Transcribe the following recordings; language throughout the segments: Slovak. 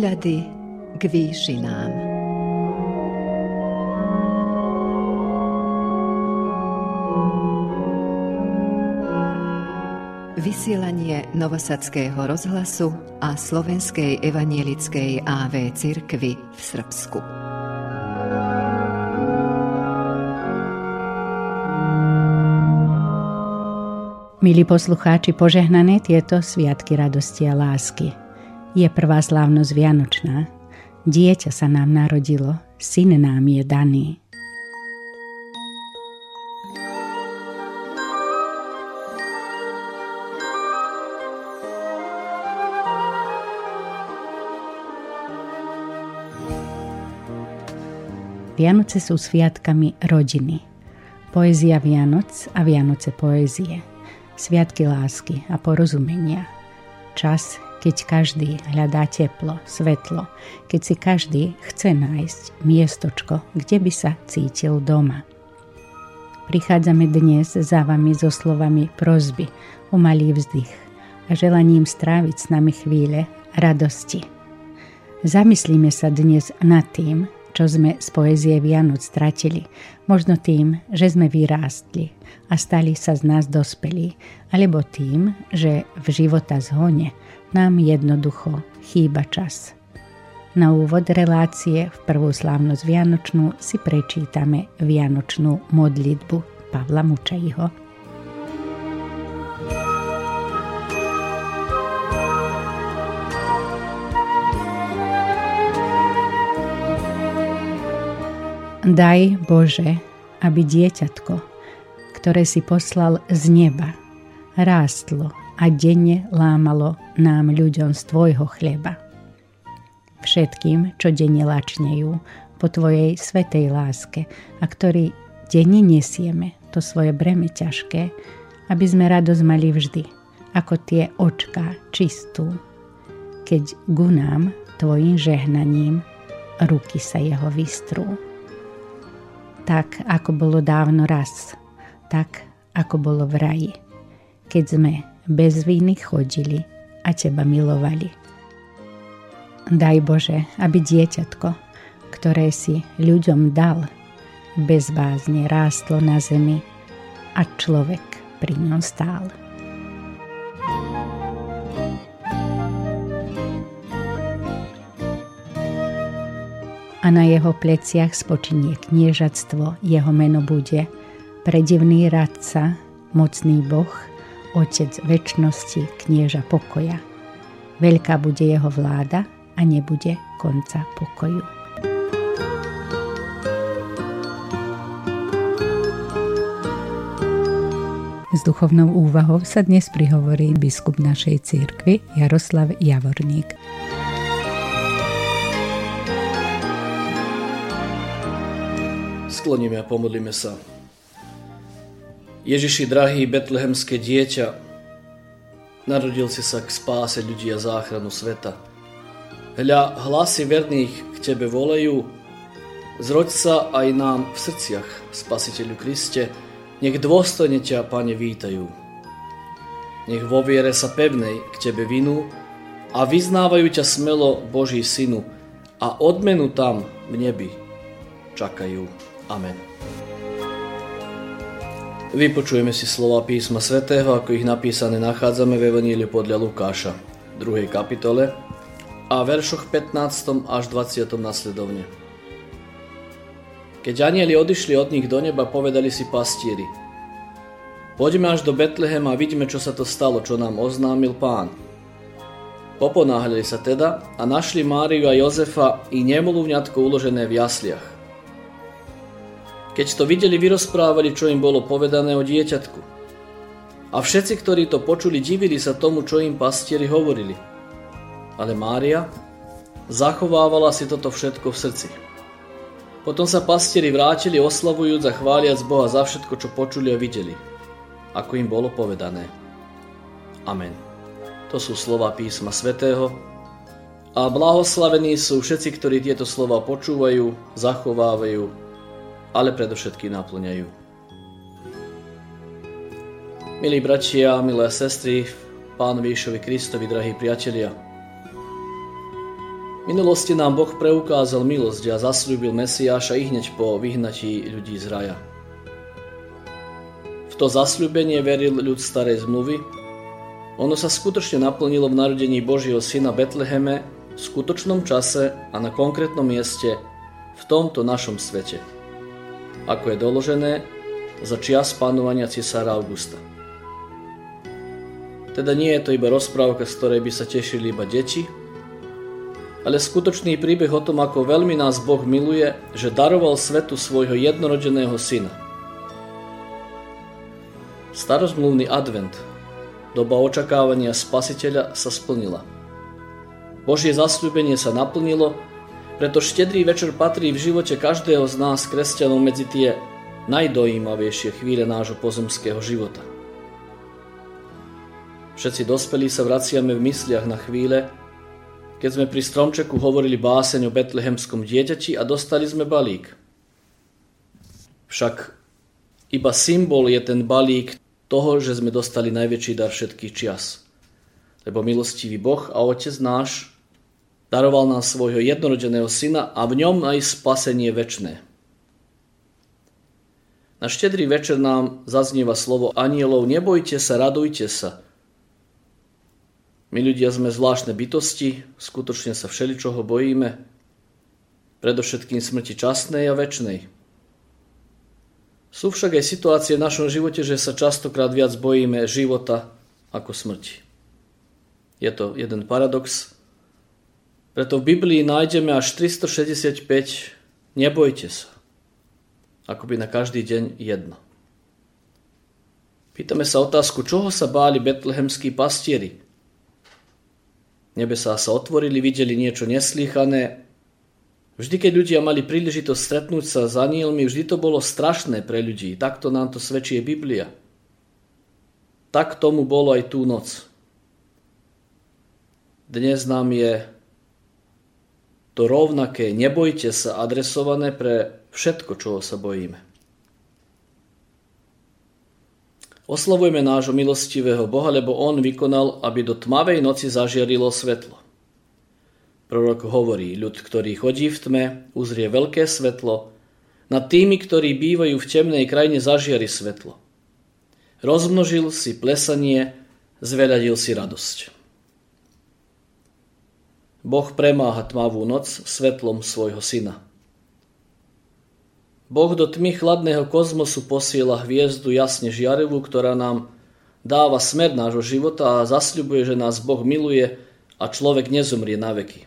Pohľady k výšinám. Vysielanie Novosadského rozhlasu a Slovenskej evanielickej AV cirkvy v Srbsku. Milí poslucháči, požehnané tieto sviatky radosti a lásky. Je prvá slávnosť Vianočná. Dieťa sa nám narodilo, syn nám je daný. Vianoce sú sviatkami rodiny. Poézia Vianoc a Vianoce poézie. Sviatky lásky a porozumenia. Čas, keď každý hľadá teplo, svetlo, keď si každý chce nájsť miestočko, kde by sa cítil doma. Prichádzame dnes za vami so slovami prozby, o malý vzdych a želaním stráviť s nami chvíle radosti. Zamyslíme sa dnes nad tým, čo sme z poezie Vianoc stratili, možno tým, že sme vyrástli a stali sa z nás dospelí, alebo tým, že v života zhone nám jednoducho chýba čas. Na úvod relácie v prvú slávnosť Vianočnú si prečítame Vianočnú modlitbu Pavla Mučajho. Daj Bože, aby dieťatko, ktoré si poslal z neba, rástlo a denne lámalo nám ľuďom z Tvojho chleba. Všetkým, čo denne lačnejú po Tvojej svetej láske a ktorí denne nesieme to svoje breme ťažké, aby sme radosť mali vždy, ako tie očká čistú, keď gunám Tvojim žehnaním ruky sa jeho vystrú. Tak, ako bolo dávno raz, tak, ako bolo v raji, keď sme bez viny chodili a teba milovali. Daj Bože, aby dieťatko, ktoré si ľuďom dal, bezvázne rástlo na zemi a človek pri ňom stál. A na jeho pleciach spočinie kniežatstvo, jeho meno bude predivný radca, mocný boh, Otec väčšnosti, knieža pokoja. Veľká bude jeho vláda a nebude konca pokoju. S duchovnou úvahou sa dnes prihovorí biskup našej církvy Jaroslav Javorník. Skloníme a pomodlíme sa. Ježiši, drahý betlehemské dieťa, narodil si sa k spáse ľudí a záchranu sveta. Hľa, hlasy verných k Tebe volejú, zroď sa aj nám v srdciach, Spasiteľu Kriste, nech dôstojne ťa, Pane, vítajú. Nech vo viere sa pevnej k Tebe vinú a vyznávajú ťa smelo, Boží Synu, a odmenu tam v nebi čakajú. Amen. Vypočujeme si slova písma svätého, ako ich napísané nachádzame v Evaníliu podľa Lukáša, 2. kapitole a veršoch 15. až 20. nasledovne. Keď anieli odišli od nich do neba, povedali si pastieri. Poďme až do Betlehema a vidíme, čo sa to stalo, čo nám oznámil pán. Poponáhľali sa teda a našli Máriu a Jozefa i nemluvňatko uložené v jasliach. Keď to videli, vyrozprávali, čo im bolo povedané o dieťatku. A všetci, ktorí to počuli, divili sa tomu, čo im pastieri hovorili. Ale Mária zachovávala si toto všetko v srdci. Potom sa pastieri vrátili oslavujúc a chváliac Boha za všetko, čo počuli a videli, ako im bolo povedané. Amen. To sú slova písma svätého a blahoslavení sú všetci, ktorí tieto slova počúvajú, zachovávajú ale predovšetkým naplňajú. Milí bratia, milé sestry, Pánovi Ježišovi Kristovi, drahí priatelia, V minulosti nám Boh preukázal milosť a zasľúbil Mesiáša i hneď po vyhnatí ľudí z raja. V to zasľúbenie veril ľud starej zmluvy. Ono sa skutočne naplnilo v narodení Božieho syna Betleheme v skutočnom čase a na konkrétnom mieste v tomto našom svete. Ako je doložené za čias panovania cisára Augusta. Teda nie je to iba rozprávka, z ktorej by sa tešili iba deti, ale skutočný príbeh o tom, ako veľmi nás Boh miluje, že daroval svetu svojho jednorodeného syna. Starozmluvný advent, doba očakávania spasiteľa sa splnila. Božie zasľúbenie sa naplnilo, preto štedrý večer patrí v živote každého z nás, kresťanov, medzi tie najdojímavejšie chvíle nášho pozemského života. Všetci dospelí sa vraciame v mysliach na chvíle, keď sme pri stromčeku hovorili báseň o betlehemskom dieťati a dostali sme balík. Však iba symbol je ten balík toho, že sme dostali najväčší dar všetkých čias. Lebo milostivý Boh a Otec náš daroval nám svojho jednorodeného syna a v ňom aj spasenie väčné. Na štedrý večer nám zaznieva slovo anielov Nebojte sa, radujte sa – my ľudia sme zvláštne bytosti, skutočne sa všeličoho bojíme, predovšetkým smrti časnej a väčšnej. Sú však aj situácie v našom živote, že sa častokrát viac bojíme života ako smrti. Je to jeden paradox. Preto v Biblii nájdeme až 365 nebojte sa. Akoby na každý deň jedno. Pýtame sa otázku, čoho sa báli betlehemskí pastieri, Nebesá sa otvorili, videli niečo neslýchané. Vždy, keď ľudia mali príležitosť stretnúť sa s anielmi, vždy to bolo strašné pre ľudí. Takto nám to svedčí Biblia. Tak tomu bolo aj tú noc. Dnes nám je to rovnaké nebojte sa adresované pre všetko, čoho sa bojíme. Oslavujeme nášho milostivého Boha, lebo On vykonal, aby do tmavej noci zažiarilo svetlo. Prorok hovorí, ľud, ktorý chodí v tme, uzrie veľké svetlo, nad tými, ktorí bývajú v temnej krajine, zažiari svetlo. Rozmnožil si plesanie, zveľadil si radosť. Boh premáha tmavú noc svetlom svojho syna. Boh do tmy chladného kozmosu posiela hviezdu jasne žiarivú, ktorá nám dáva smer nášho života a zasľubuje, že nás Boh miluje a človek nezomrie na veky.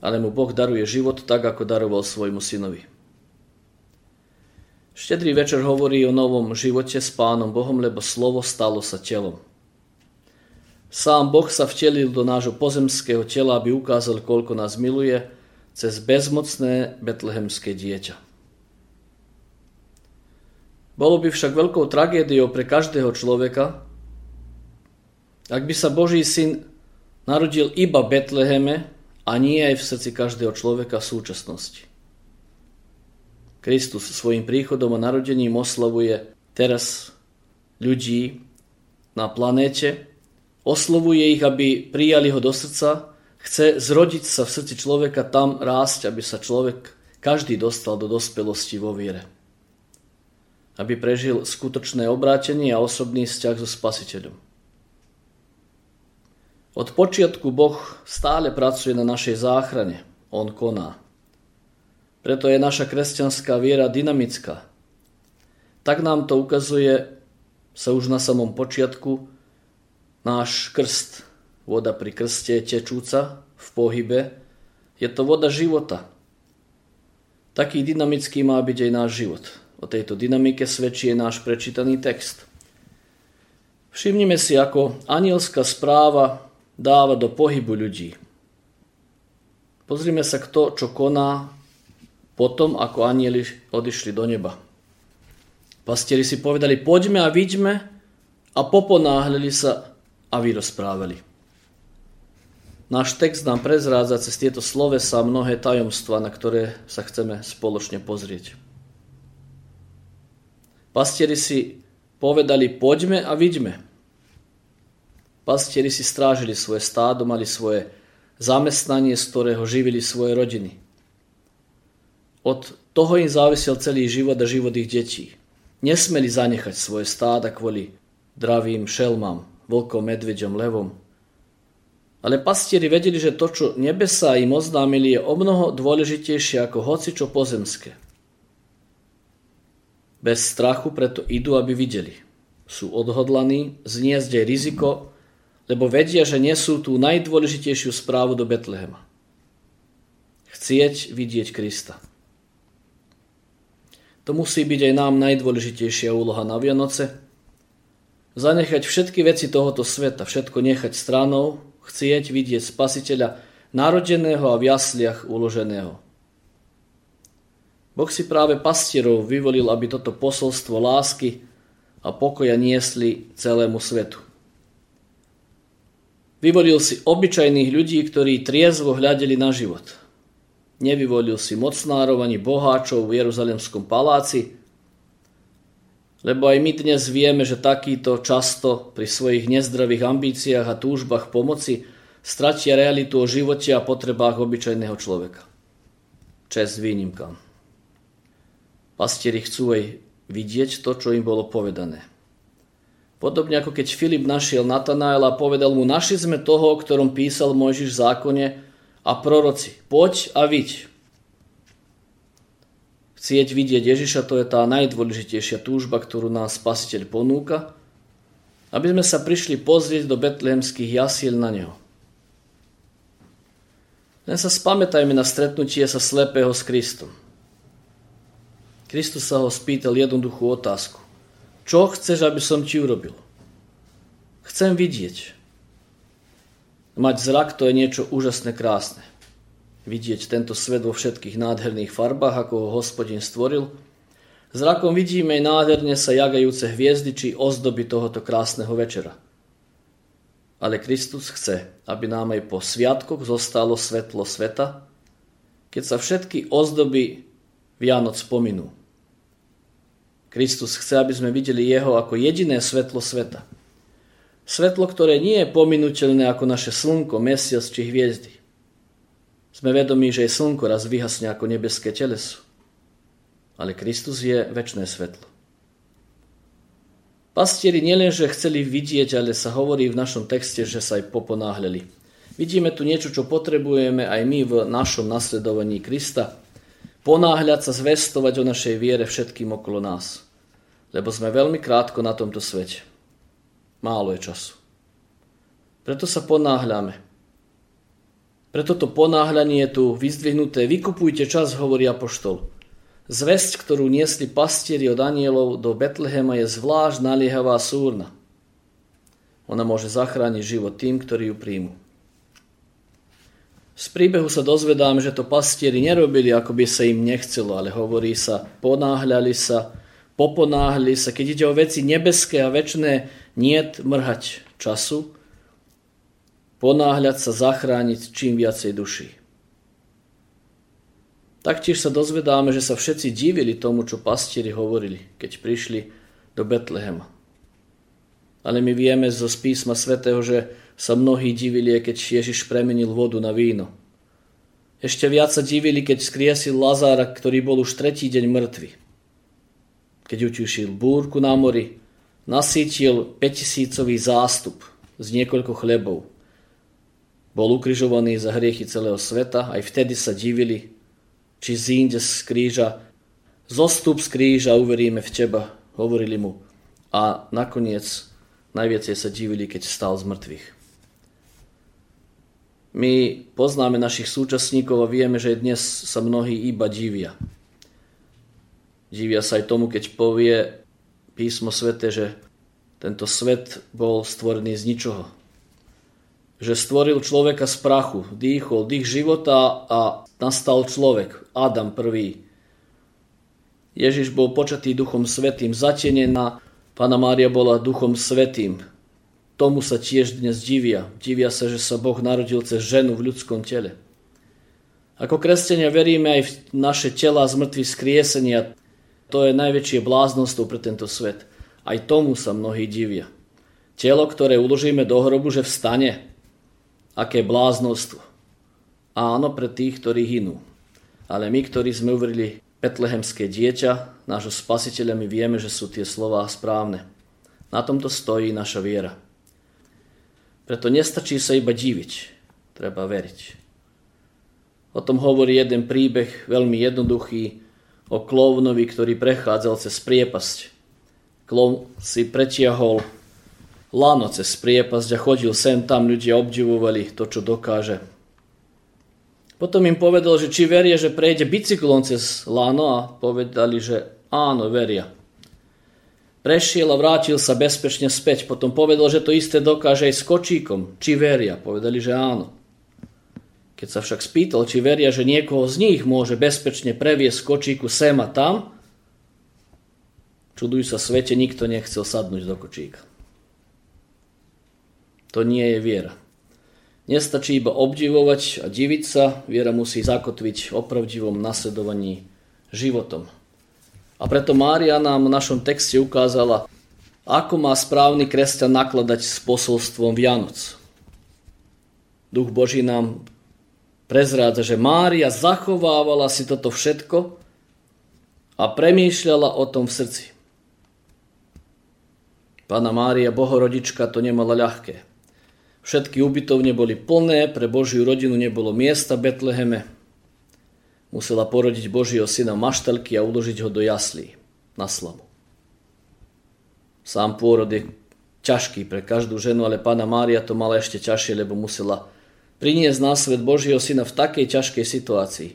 Ale mu Boh daruje život tak, ako daroval svojmu synovi. Štedrý večer hovorí o novom živote s Pánom Bohom, lebo slovo stalo sa telom. Sám Boh sa vtelil do nášho pozemského tela, aby ukázal, koľko nás miluje, cez bezmocné betlehemské dieťa. Bolo by však veľkou tragédiou pre každého človeka, ak by sa Boží syn narodil iba v Betleheme a nie aj v srdci každého človeka v súčasnosti. Kristus svojim príchodom a narodením oslavuje teraz ľudí na planéte, oslovuje ich, aby prijali ho do srdca, chce zrodiť sa v srdci človeka tam rásť, aby sa človek každý dostal do dospelosti vo viere aby prežil skutočné obrátenie a osobný vzťah so Spasiteľom. Od počiatku Boh stále pracuje na našej záchrane. On koná. Preto je naša kresťanská viera dynamická. Tak nám to ukazuje sa už na samom počiatku náš krst. Voda pri krste tečúca v pohybe. Je to voda života. Taký dynamický má byť aj náš život. O tejto dynamike svedčí náš prečítaný text. Všimnime si, ako anielská správa dáva do pohybu ľudí. Pozrime sa, kto čo koná potom, ako anieli odišli do neba. Pastieri si povedali, poďme a vidíme a poponáhľali sa a vyrozprávali. Náš text nám prezrádza cez tieto slovesa mnohé tajomstva, na ktoré sa chceme spoločne pozrieť. Pastieri si povedali, poďme a vidíme. Pastieri si strážili svoje stádo, mali svoje zamestnanie, z ktorého živili svoje rodiny. Od toho im závisel celý život a život ich detí. Nesmeli zanechať svoje stáda kvôli dravým šelmám, vlkom, medveďom, levom. Ale pastieri vedeli, že to, čo nebesa im oznámili, je o mnoho dôležitejšie ako hoci čo pozemské. Bez strachu preto idú, aby videli. Sú odhodlaní zniesť aj riziko, lebo vedia, že nesú tú najdôležitejšiu správu do Betlehema. Chcieť vidieť Krista. To musí byť aj nám najdôležitejšia úloha na Vianoce. Zanechať všetky veci tohoto sveta, všetko nechať stranou, chcieť vidieť spasiteľa narodeného a v jasliach uloženého. Boh si práve pastierov vyvolil, aby toto posolstvo lásky a pokoja niesli celému svetu. Vyvolil si obyčajných ľudí, ktorí triezvo hľadeli na život – Nevyvolil si mocnárov ani boháčov v Jeruzalemskom paláci, lebo aj my dnes vieme, že takýto často pri svojich nezdravých ambíciách a túžbách pomoci stratia realitu o živote a potrebách obyčajného človeka. Čes výnimkám. Pastieri chcú aj vidieť to, čo im bolo povedané. Podobne ako keď Filip našiel Natanaela a povedal mu, našli sme toho, o ktorom písal Mojžiš v zákone, a proroci. Poď a viď. Chcieť vidieť Ježiša, to je tá najdôležitejšia túžba, ktorú nás spasiteľ ponúka, aby sme sa prišli pozrieť do betlehemských jasiel na Neho. Len sa spamätajme na stretnutie sa slepého s Kristom. Kristus sa ho spýtal jednoduchú otázku. Čo chceš, aby som ti urobil? Chcem vidieť. Mať zrak to je niečo úžasné krásne. Vidieť tento svet vo všetkých nádherných farbách, ako ho hospodin stvoril. Zrakom vidíme nádherne sa jagajúce hviezdy či ozdoby tohoto krásneho večera. Ale Kristus chce, aby nám aj po sviatkoch zostalo svetlo sveta, keď sa všetky ozdoby Vianoc pominú. Kristus chce, aby sme videli Jeho ako jediné svetlo sveta – Svetlo, ktoré nie je pominuteľné ako naše slnko, mesiac či hviezdy. Sme vedomí, že aj slnko raz vyhasne ako nebeské teleso. Ale Kristus je väčšné svetlo. Pastieri nielenže chceli vidieť, ale sa hovorí v našom texte, že sa aj poponáhľali. Vidíme tu niečo, čo potrebujeme aj my v našom nasledovaní Krista. Ponáhľať sa, zvestovať o našej viere všetkým okolo nás. Lebo sme veľmi krátko na tomto svete. Málo je času. Preto sa ponáhľame. Preto to ponáhľanie je tu vyzdvihnuté. Vykupujte čas, hovorí apoštol. Zväzť, ktorú niesli pastieri od anielov do Betlehema je zvlášť naliehavá súrna. Ona môže zachrániť život tým, ktorí ju príjmu. Z príbehu sa dozvedáme, že to pastieri nerobili, ako by sa im nechcelo, ale hovorí sa, ponáhľali sa, poponáhli sa, keď ide o veci nebeské a väčšie, niet mrhať času, ponáhľať sa, zachrániť čím viacej duší. Taktiež sa dozvedáme, že sa všetci divili tomu, čo pastieri hovorili, keď prišli do Betlehema. Ale my vieme zo písma svätého, že sa mnohí divili, keď Ježiš premenil vodu na víno. Ešte viac sa divili, keď skriesil Lazára, ktorý bol už tretí deň mŕtvy keď utišil búrku na mori, nasítil 5000 zástup z niekoľko chlebov. Bol ukrižovaný za hriechy celého sveta, aj vtedy sa divili, či zínde z kríža, zostup z kríža, uveríme v teba, hovorili mu. A nakoniec najviacej sa divili, keď stal z mŕtvych. My poznáme našich súčasníkov a vieme, že dnes sa mnohí iba divia. Divia sa aj tomu, keď povie písmo svete, že tento svet bol stvorený z ničoho. Že stvoril človeka z prachu, dýchol, dých života a nastal človek, Adam prvý. Ježiš bol počatý duchom svetým, zatenená Pána Mária bola duchom svetým. Tomu sa tiež dnes divia. Divia sa, že sa Boh narodil cez ženu v ľudskom tele. Ako kresťania veríme aj v naše tela z mŕtvych skriesenia, to je najväčšie bláznostvo pre tento svet. Aj tomu sa mnohí divia. Telo, ktoré uložíme do hrobu, že vstane. Aké bláznostvo. áno pre tých, ktorí hynú. Ale my, ktorí sme uverili betlehemské dieťa, nášho spasiteľa, my vieme, že sú tie slová správne. Na tomto stojí naša viera. Preto nestačí sa iba diviť, treba veriť. O tom hovorí jeden príbeh, veľmi jednoduchý, o klovnovi, ktorý prechádzal cez priepasť. Klovn si pretiahol lano cez priepasť a chodil sem tam, ľudia obdivovali to, čo dokáže. Potom im povedal, že či veria, že prejde bicyklom cez lano a povedali, že áno, veria. Prešiel a vrátil sa bezpečne späť. Potom povedal, že to isté dokáže aj s kočíkom. Či veria? Povedali, že áno. Keď sa však spýtal, či veria, že niekoho z nich môže bezpečne previesť kočíku sem a tam, čuduj sa svete, nikto nechcel sadnúť do kočíka. To nie je viera. Nestačí iba obdivovať a diviť sa, viera musí zakotviť o pravdivom nasledovaní životom. A preto Mária nám v našom texte ukázala, ako má správny kresťan nakladať s posolstvom Vianoc. Duch Boží nám prezrádza, že Mária zachovávala si toto všetko a premýšľala o tom v srdci. Pána Mária, bohorodička, to nemala ľahké. Všetky ubytovne boli plné, pre Božiu rodinu nebolo miesta v Betleheme. Musela porodiť Božieho syna maštelky a uložiť ho do jaslí na slavu. Sám pôrod je ťažký pre každú ženu, ale pána Mária to mala ešte ťažšie, lebo musela priniesť na svet Božieho syna v takej ťažkej situácii.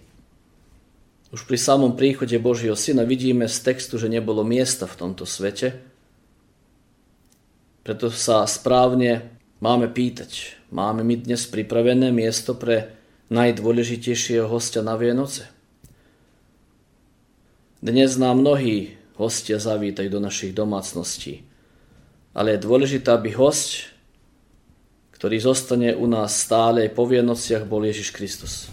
Už pri samom príchode Božieho syna vidíme z textu, že nebolo miesta v tomto svete. Preto sa správne máme pýtať, máme my dnes pripravené miesto pre najdôležitejšieho hostia na Vianoce? Dnes nám mnohí hostia zavítajú do našich domácností, ale je dôležité, aby host, ktorý zostane u nás stále po Vienociach, bol Ježiš Kristus.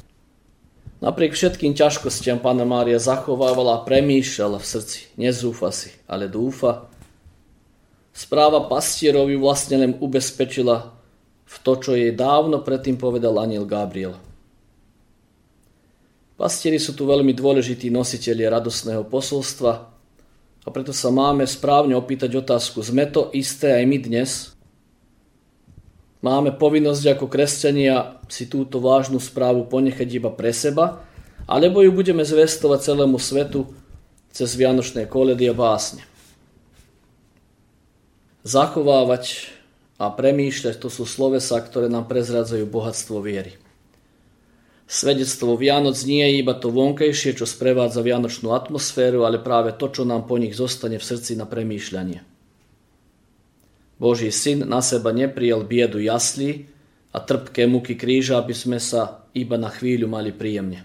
Napriek všetkým ťažkostiam Pána Mária zachovávala a premýšľala v srdci. Nezúfa si, ale dúfa, Správa pastierovi vlastne len ubezpečila v to, čo jej dávno predtým povedal aniel Gabriel. Pastieri sú tu veľmi dôležití nositeľi radosného posolstva a preto sa máme správne opýtať otázku, sme to isté aj my dnes? Máme povinnosť ako kresťania si túto vážnu správu ponechať iba pre seba, alebo ju budeme zvestovať celému svetu cez vianočné koledy a básne zachovávať a premýšľať, to sú slovesa, ktoré nám prezradzajú bohatstvo viery. Svedectvo Vianoc nie je iba to vonkajšie, čo sprevádza vianočnú atmosféru, ale práve to, čo nám po nich zostane v srdci na premýšľanie. Boží syn na seba neprijal biedu jaslí a trpké muky kríža, aby sme sa iba na chvíľu mali príjemne.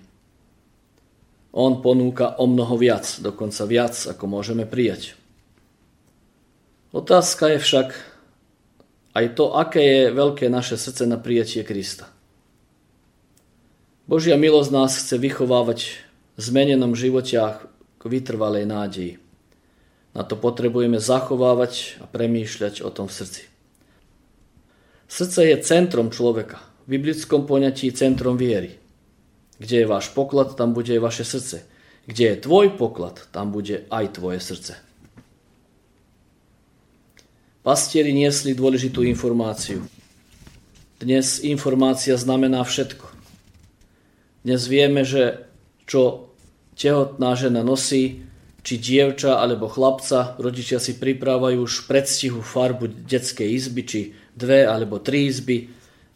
On ponúka o mnoho viac, dokonca viac, ako môžeme prijať. Otázka je však aj to, aké je veľké naše srdce na prijatie Krista. Božia milosť nás chce vychovávať v zmenenom živote k vytrvalej nádeji. Na to potrebujeme zachovávať a premýšľať o tom v srdci. Srdce je centrom človeka. V biblickom poňatí centrom viery. Kde je váš poklad, tam bude aj vaše srdce. Kde je tvoj poklad, tam bude aj tvoje srdce. Pastieri niesli dôležitú informáciu. Dnes informácia znamená všetko. Dnes vieme, že čo tehotná žena nosí, či dievča alebo chlapca, rodičia si pripravujú už predstihu farbu detskej izby, či dve alebo tri izby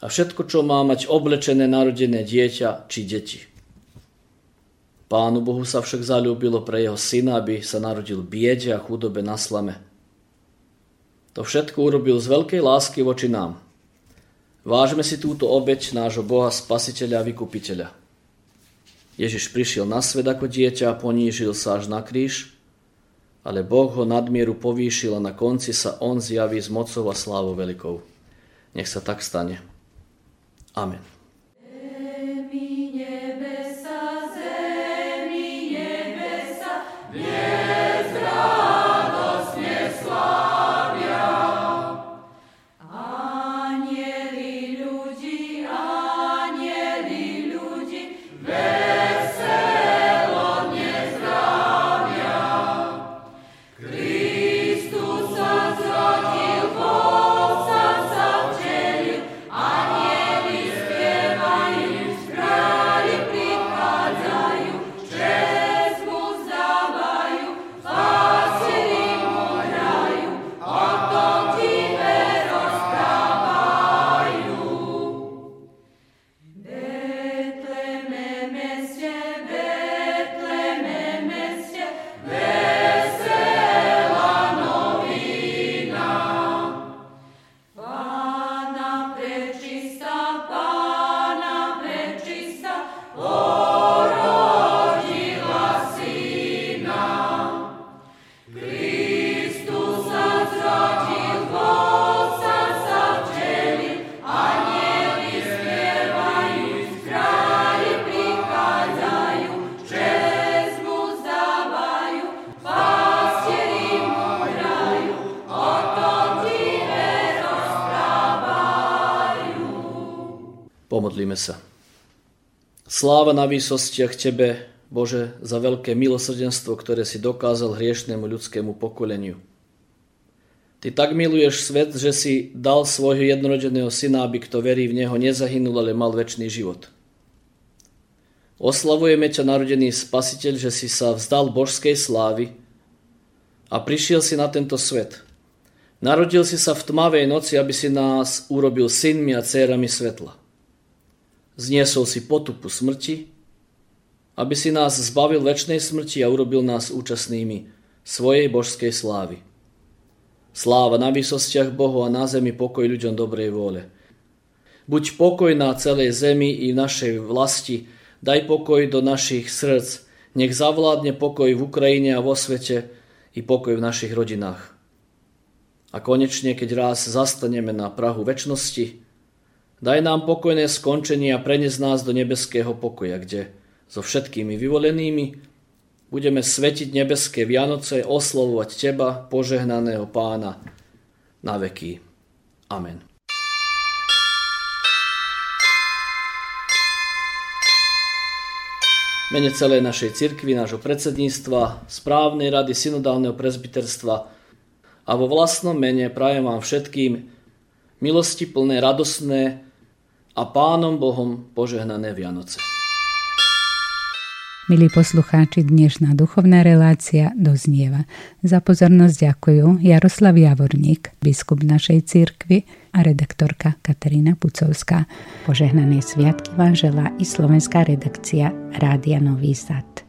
a všetko, čo má mať oblečené narodené dieťa či deti. Pánu Bohu sa však zalúbilo pre jeho syna, aby sa narodil biede a chudobe na slame. To všetko urobil z veľkej lásky voči nám. Vážme si túto obeď nášho Boha, Spasiteľa a Vykupiteľa. Ježiš prišiel na svet ako dieťa a ponížil sa až na kríž, ale Boh ho nadmieru povýšil a na konci sa on zjaví s mocou a slávou veľkou. Nech sa tak stane. Amen. Pomodlíme sa. Sláva na výsostiach Tebe, Bože, za veľké milosrdenstvo, ktoré si dokázal hriešnemu ľudskému pokoleniu. Ty tak miluješ svet, že si dal svojho jednorodeného syna, aby kto verí v Neho nezahynul, ale mal väčší život. Oslavujeme ťa, narodený spasiteľ, že si sa vzdal božskej slávy a prišiel si na tento svet. Narodil si sa v tmavej noci, aby si nás urobil synmi a dcérami svetla zniesol si potupu smrti, aby si nás zbavil väčšnej smrti a urobil nás účastnými svojej božskej slávy. Sláva na výsostiach Bohu a na zemi pokoj ľuďom dobrej vôle. Buď pokoj na celej zemi i našej vlasti, daj pokoj do našich srdc, nech zavládne pokoj v Ukrajine a vo svete i pokoj v našich rodinách. A konečne, keď raz zastaneme na Prahu väčšnosti, Daj nám pokojné skončenie a prenes nás do nebeského pokoja, kde so všetkými vyvolenými budeme svetiť nebeské Vianoce, oslovovať Teba, požehnaného Pána, na veky. Amen. mene celej našej cirkvi, nášho predsedníctva, správnej rady synodálneho prezbiterstva a vo vlastnom mene prajem vám všetkým milosti plné, radosné a Pánom Bohom požehnané Vianoce. Milí poslucháči, dnešná duchovná relácia doznieva. Za pozornosť ďakujú Jaroslav Javorník, biskup našej cirkvi a redaktorka Katarína Pucovská. Požehnané sviatky vám želá i slovenská redakcia Rádia Nový Sad.